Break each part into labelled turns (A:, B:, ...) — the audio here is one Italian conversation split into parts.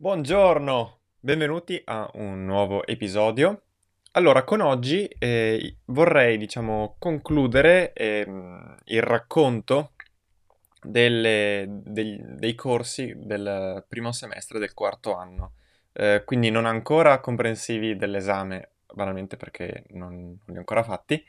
A: Buongiorno, benvenuti a un nuovo episodio. Allora, con oggi eh, vorrei, diciamo, concludere ehm, il racconto delle- dei, dei corsi del primo semestre del quarto anno, Eh, quindi non ancora comprensivi dell'esame, banalmente perché non, non li ho ancora fatti,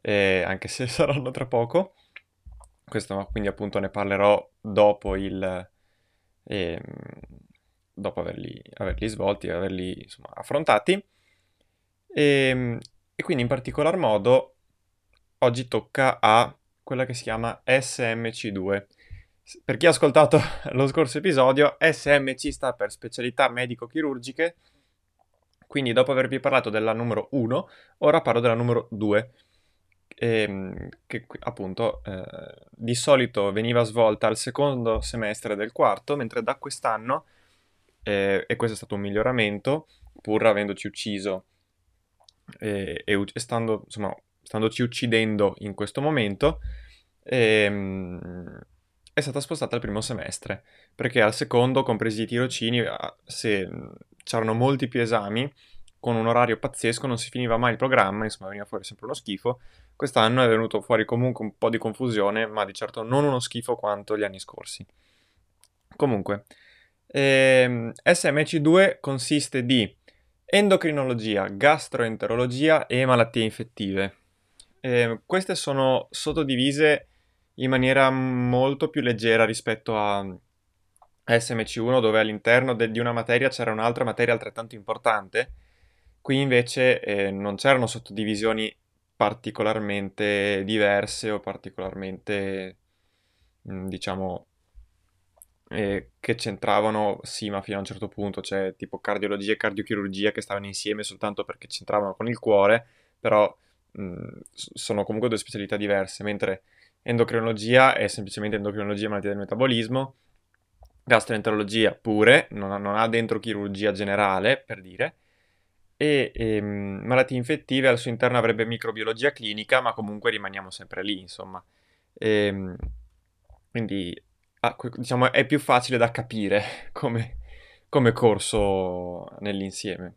A: eh, anche se saranno tra poco. Questo, quindi appunto ne parlerò dopo il, ehm, dopo averli, averli svolti, averli insomma, affrontati. E, e quindi in particolar modo oggi tocca a quella che si chiama SMC2. Per chi ha ascoltato lo scorso episodio, SMC sta per specialità medico-chirurgiche, quindi dopo avervi parlato della numero 1, ora parlo della numero 2, ehm, che appunto eh, di solito veniva svolta al secondo semestre del quarto, mentre da quest'anno eh, e questo è stato un miglioramento, pur avendoci ucciso e, e, e stando, insomma, standoci uccidendo in questo momento, ehm, è stata spostata al primo semestre, perché al secondo, compresi i tirocini, se c'erano molti più esami, con un orario pazzesco, non si finiva mai il programma, insomma veniva fuori sempre uno schifo. Quest'anno è venuto fuori comunque un po' di confusione, ma di certo non uno schifo quanto gli anni scorsi. Comunque, eh, SMC2 consiste di endocrinologia, gastroenterologia e malattie infettive. Eh, queste sono sottodivise in maniera molto più leggera rispetto a SMC1 dove all'interno de- di una materia c'era un'altra materia altrettanto importante. Qui invece eh, non c'erano sottodivisioni particolarmente diverse o particolarmente, diciamo, eh, che c'entravano, sì, ma fino a un certo punto, cioè tipo cardiologia e cardiochirurgia che stavano insieme soltanto perché c'entravano con il cuore, però mh, sono comunque due specialità diverse, mentre endocrinologia è semplicemente endocrinologia e malattia del metabolismo, gastroenterologia pure, non ha, non ha dentro chirurgia generale, per dire, e, e ehm, malattie infettive al suo interno avrebbe microbiologia clinica, ma comunque rimaniamo sempre lì, insomma. E, ehm, quindi ah, diciamo, è più facile da capire come, come corso nell'insieme.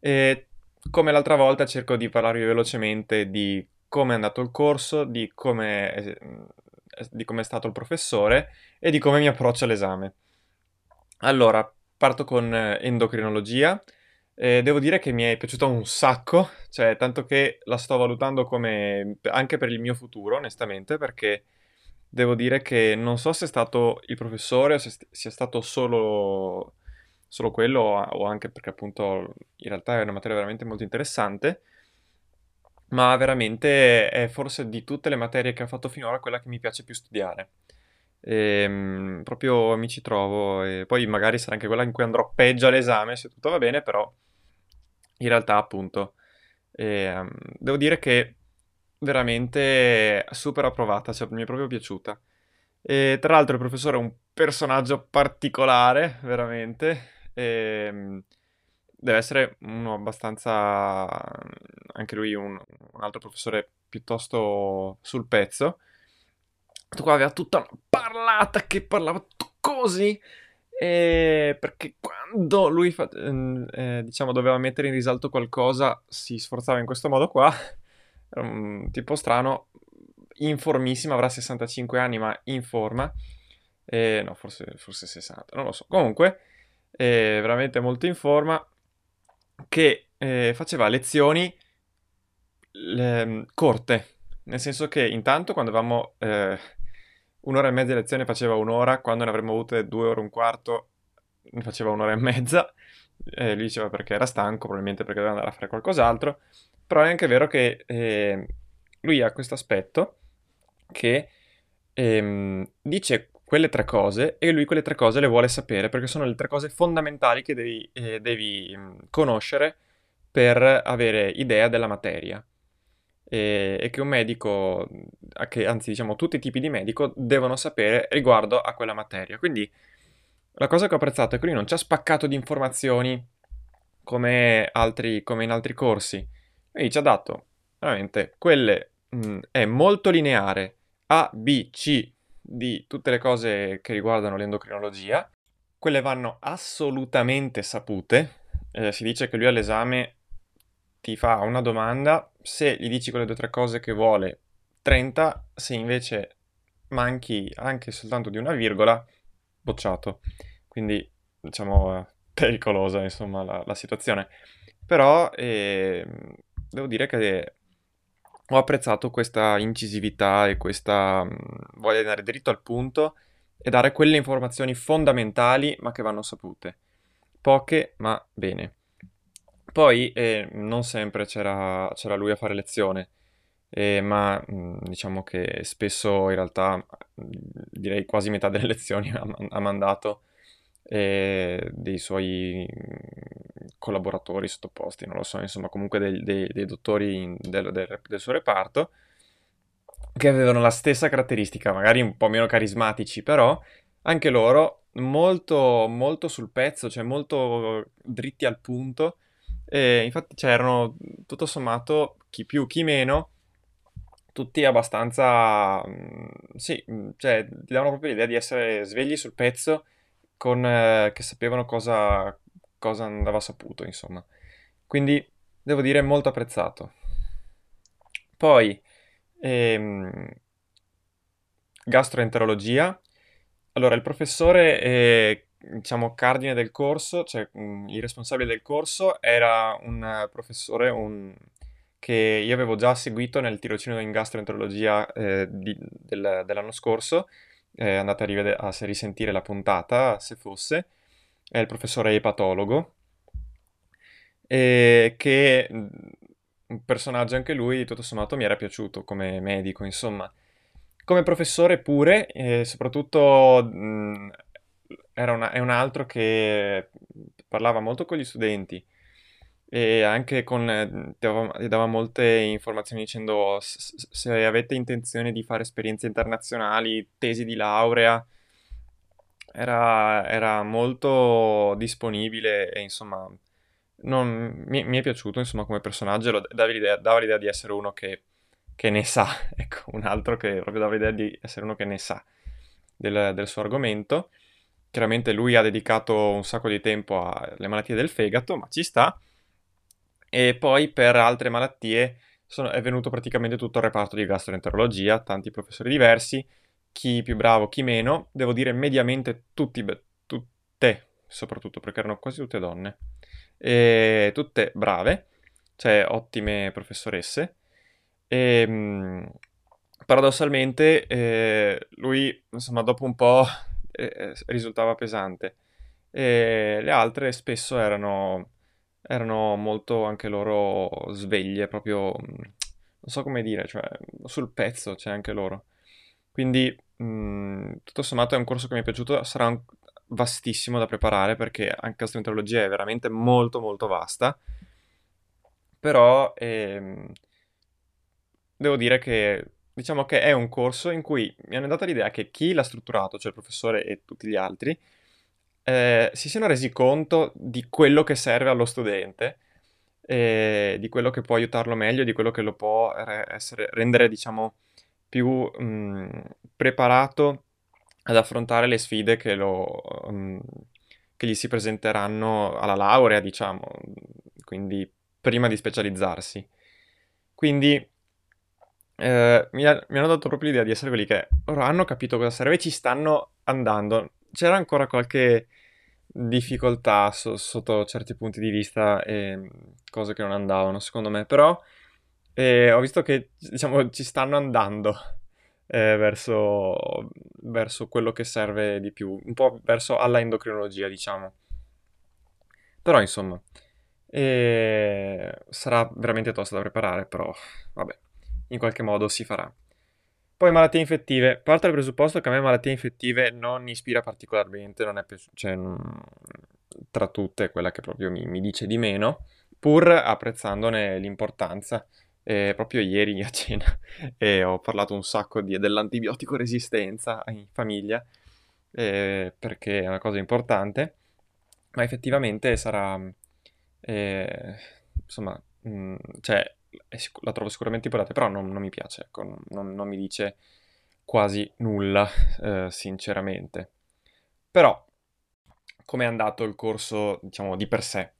A: E come l'altra volta cerco di parlarvi velocemente di come è andato il corso, di come è, di come è stato il professore e di come mi approccio all'esame. Allora, parto con endocrinologia. Eh, devo dire che mi è piaciuta un sacco, cioè tanto che la sto valutando come anche per il mio futuro, onestamente, perché devo dire che non so se è stato il professore o se sia stato solo, solo quello o anche perché appunto in realtà è una materia veramente molto interessante, ma veramente è forse di tutte le materie che ho fatto finora quella che mi piace più studiare. E, ehm, proprio mi ci trovo e poi magari sarà anche quella in cui andrò peggio all'esame se tutto va bene, però in realtà appunto eh, devo dire che veramente super approvata, cioè mi è proprio piaciuta. E tra l'altro il professore è un personaggio particolare, veramente. E, ehm, deve essere uno abbastanza, anche lui un, un altro professore piuttosto sul pezzo. Questo qua aveva tutta una parlata che parlava così. E perché quando lui fa, eh, diciamo doveva mettere in risalto qualcosa si sforzava in questo modo qua un tipo strano, informissimo, avrà 65 anni ma in forma, eh, no forse, forse 60, non lo so, comunque eh, veramente molto in forma, che eh, faceva lezioni le, corte, nel senso che intanto quando avevamo eh, un'ora e mezza di lezione faceva un'ora, quando ne avremmo avute due ore e un quarto ne faceva un'ora e mezza, eh, lui diceva perché era stanco, probabilmente perché doveva andare a fare qualcos'altro, però è anche vero che eh, lui ha questo aspetto che ehm, dice quelle tre cose e lui quelle tre cose le vuole sapere perché sono le tre cose fondamentali che devi, eh, devi mm, conoscere per avere idea della materia e, e che un medico, che, anzi diciamo tutti i tipi di medico, devono sapere riguardo a quella materia. Quindi la cosa che ho apprezzato è che lui non ci ha spaccato di informazioni come, altri, come in altri corsi, lui ci ha dato veramente quelle, mh, mm, è molto lineare, A, B, C, di tutte le cose che riguardano l'endocrinologia, quelle vanno assolutamente sapute. Eh, si dice che lui all'esame ti fa una domanda, se gli dici quelle due o tre cose che vuole, 30, se invece manchi anche soltanto di una virgola, bocciato. Quindi, diciamo, pericolosa, insomma, la, la situazione. Però eh, devo dire che ho apprezzato questa incisività e questa mh, voglia di andare dritto al punto e dare quelle informazioni fondamentali ma che vanno sapute. Poche ma bene. Poi eh, non sempre c'era, c'era, lui a fare lezione, eh, ma mh, diciamo che spesso in realtà direi quasi metà delle lezioni ha, ha mandato eh, dei suoi collaboratori sottoposti, non lo so, insomma comunque dei, dei, dei dottori in, del, del, del suo reparto che avevano la stessa caratteristica, magari un po' meno carismatici, però anche loro molto, molto sul pezzo, cioè molto dritti al punto e infatti c'erano, tutto sommato, chi più, chi meno, tutti abbastanza... Mm, sì, mm, cioè, ti davano proprio l'idea di essere svegli sul pezzo, con, eh, che sapevano cosa, cosa andava saputo, insomma. Quindi, devo dire, molto apprezzato. Poi, ehm, gastroenterologia. Allora, il professore eh, diciamo, cardine del corso, cioè mm, il responsabile del corso era un professore un, che io avevo già seguito nel tirocinio in gastroenterologia eh, di, del, dell'anno scorso, eh, andate a, rivede- a risentire la puntata, se fosse, è il professore epatologo, e che mm, un personaggio anche lui, tutto sommato, mi era piaciuto come medico, insomma. Come professore pure, e soprattutto mh, mm, era una, è un altro che parlava molto con gli studenti e anche con, eh, dava, dava molte informazioni dicendo se avete intenzione di fare esperienze internazionali, tesi di laurea, era, era molto disponibile e insomma non, mi, mi, è piaciuto insomma come personaggio, lo, dava, l'idea, dava l'idea di essere uno che, che, ne sa, ecco, un altro che proprio dava l'idea di essere uno che ne sa del, del suo argomento chiaramente lui ha dedicato un sacco di tempo alle malattie del fegato, ma ci sta. E poi per altre malattie sono, è venuto praticamente tutto il reparto di gastroenterologia, tanti professori diversi, chi più bravo, chi meno. Devo dire mediamente tutti, tutte, soprattutto perché erano quasi tutte donne, e tutte brave, cioè ottime professoresse. E, ehm, paradossalmente eh, lui, insomma, dopo un po' eh, risultava pesante. E le altre spesso erano, erano molto anche loro sveglie, proprio, non so come dire, cioè sul pezzo c'è anche loro. Quindi, mh, tutto sommato è un corso che mi è piaciuto, sarà un, vastissimo da preparare perché anche gastroenterologia è veramente molto molto vasta, però ehm, devo dire che diciamo che è un corso in cui mi hanno dato l'idea che chi l'ha strutturato, cioè il professore e tutti gli altri, eh, si siano resi conto di quello che serve allo studente, eh, di quello che può aiutarlo meglio, di quello che lo può essere, rendere, diciamo, più mh, mm, preparato ad affrontare le sfide che, lo, mh, che gli si presenteranno alla laurea, diciamo, quindi prima di specializzarsi. Quindi eh, mi, ha, mi, hanno dato proprio l'idea di essere quelli che ora hanno capito cosa serve e ci stanno andando. C'era ancora qualche difficoltà so, sotto certi punti di vista e cose che non andavano, secondo me, però eh, ho visto che diciamo ci stanno andando eh, verso, verso quello che serve di più, un po' verso alla endocrinologia, diciamo. Però insomma, eh, sarà veramente tosta da preparare, però vabbè in qualche modo si farà. Poi malattie infettive. Parto dal presupposto che a me malattie infettive non ispira particolarmente, non è piaci- cioè, tra tutte quella che proprio mi, mi dice di meno, pur apprezzandone l'importanza. E proprio ieri a cena e ho parlato un sacco di- dell'antibiotico resistenza in famiglia, eh, perché è una cosa importante, ma effettivamente sarà, eh, insomma, mh, cioè, la trovo sicuramente importante, però non, non mi piace, ecco, non, non- mi dice quasi nulla, eh, sinceramente. Però, come è andato il corso, diciamo, di per sé?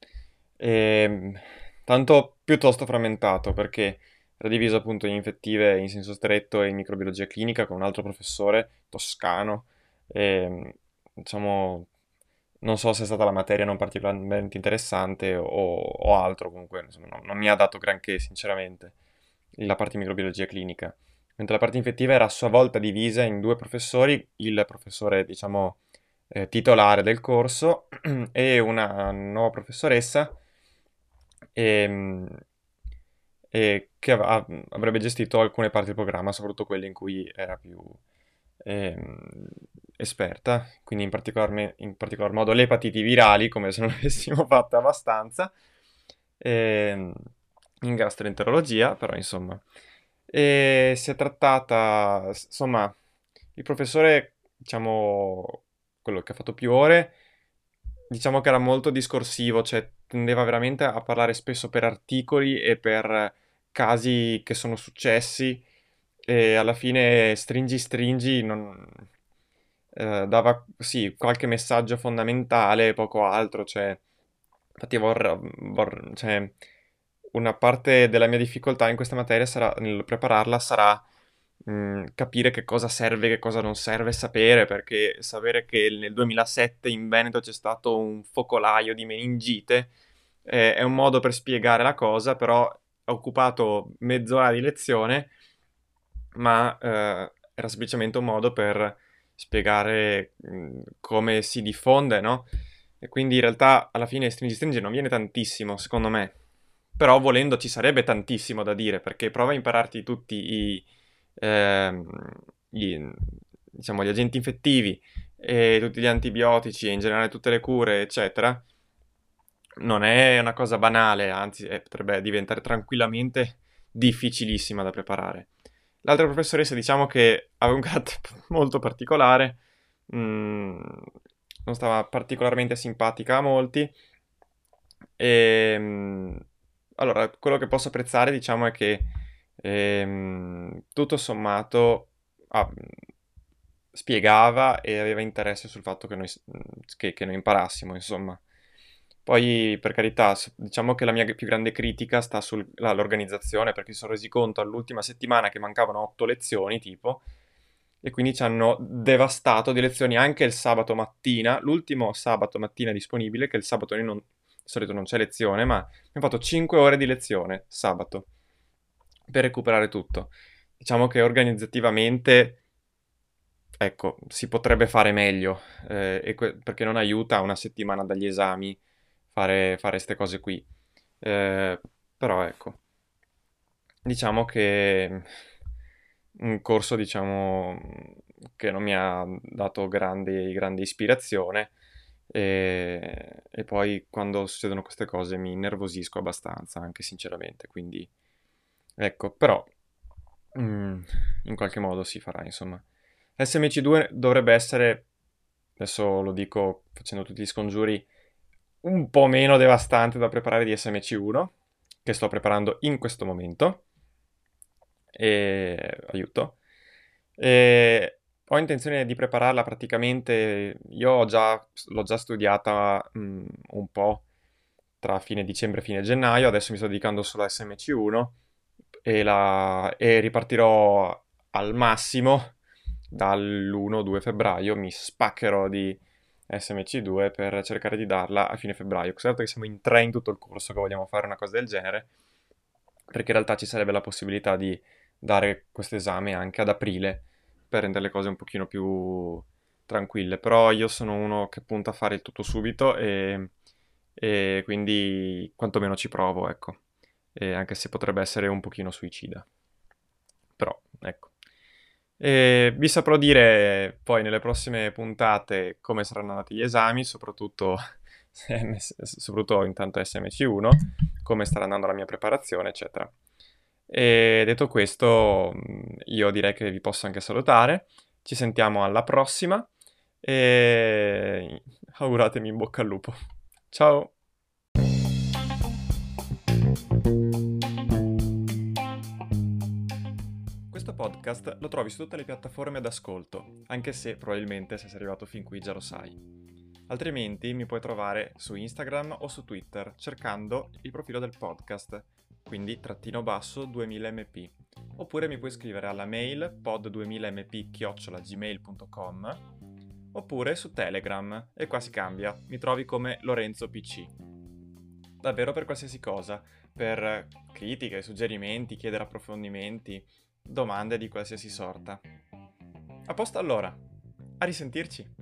A: Ehm, tanto piuttosto frammentato, perché era diviso appunto in infettive in senso stretto e in microbiologia clinica con un altro professore toscano. E, diciamo, non so se è stata la materia non particolarmente interessante o, o altro, comunque, insomma, no- non mi ha dato granché, sinceramente, la parte di microbiologia clinica. Mentre la parte infettiva era a sua volta divisa in due professori, il professore, diciamo, eh, titolare del corso e una nuova professoressa ehm, e che av- avrebbe gestito alcune parti del programma, soprattutto quelle in cui era più ehm, esperta, quindi in particolar, in particolar modo le epatiti virali, come se non avessimo fatto abbastanza, ehm, in gastroenterologia, però insomma. E si è trattata, insomma, il professore, diciamo, quello che ha fatto più ore, diciamo che era molto discorsivo, cioè tendeva veramente a parlare spesso per articoli e per casi che sono successi e alla fine stringi stringi non, eh, dava sì qualche messaggio fondamentale, poco altro, cioè infatti vorrei, vor- cioè, una parte della mia difficoltà in questa materia sarà, nel prepararla sarà mh, capire che cosa serve, che cosa non serve sapere, perché sapere che nel 2007 in Veneto c'è stato un focolaio di meningite eh, è un modo per spiegare la cosa, però ha occupato mezz'ora di lezione, ma eh, era semplicemente un modo per spiegare mh, come si diffonde, no? E quindi in realtà alla fine stringi stringi non viene tantissimo, secondo me. Però volendo ci sarebbe tantissimo da dire, perché prova a impararti tutti i, ehm, i, diciamo, gli agenti infettivi e tutti gli antibiotici e in generale tutte le cure, eccetera. Non è una cosa banale, anzi eh, potrebbe diventare tranquillamente difficilissima da preparare. L'altra professoressa diciamo che aveva un carattere molto particolare, mm, non stava particolarmente simpatica a molti e, allora, quello che posso apprezzare, diciamo, è che ehm, tutto sommato ah, spiegava e aveva interesse sul fatto che noi, che, che noi imparassimo, insomma. Poi, per carità, diciamo che la mia più grande critica sta sull'organizzazione, perché si sono resi conto all'ultima settimana che mancavano otto lezioni, tipo, e quindi ci hanno devastato di lezioni anche il sabato mattina, l'ultimo sabato mattina disponibile, che il sabato non, di solito non c'è lezione, ma abbiamo fatto 5 ore di lezione sabato per recuperare tutto. Diciamo che organizzativamente, ecco, si potrebbe fare meglio, eh, que- perché non aiuta una settimana dagli esami fare queste cose qui. Eh, però ecco, diciamo che un corso, diciamo, che non mi ha dato grande, grande ispirazione e, e poi quando succedono queste cose mi innervosisco abbastanza, anche sinceramente, quindi ecco, però mm, in qualche modo si farà, insomma. SMC2 dovrebbe essere, adesso lo dico facendo tutti gli scongiuri, un po' meno devastante da preparare di SMC1, che sto preparando in questo momento. E aiuto. E ho intenzione di prepararla praticamente, io già, l'ho già studiata mh, un po' tra fine dicembre e fine gennaio, adesso mi sto dedicando solo a SMC1 e, la, e ripartirò al massimo dall'1-2 febbraio, mi spaccherò di SMC2 per cercare di darla a fine febbraio. Certo che siamo in tre in tutto il corso che vogliamo fare una cosa del genere, perché in realtà ci sarebbe la possibilità di dare questo esame anche ad aprile per rendere le cose un pochino più tranquille, però io sono uno che punta a fare il tutto subito e, e quindi quantomeno ci provo, ecco, e anche se potrebbe essere un pochino suicida. Però, ecco. E vi saprò dire poi nelle prossime puntate come saranno andati gli esami, soprattutto, soprattutto intanto SMC1, come starà andando la mia preparazione, eccetera. E detto questo, io direi che vi posso anche salutare. Ci sentiamo alla prossima e auguratemi in bocca al lupo. Ciao! Podcast lo trovi su tutte le piattaforme d'ascolto, anche se probabilmente se sei arrivato fin qui già lo sai. Altrimenti mi puoi trovare su Instagram o su Twitter cercando il profilo del podcast, quindi trattino basso 2000mp. Oppure mi puoi scrivere alla mail pod2000mp-gmail.com oppure su Telegram e qua si cambia, mi trovi come Lorenzo PC. Davvero per qualsiasi cosa, per critiche, suggerimenti, chiedere approfondimenti, domande di qualsiasi sorta. A posto allora, a risentirci!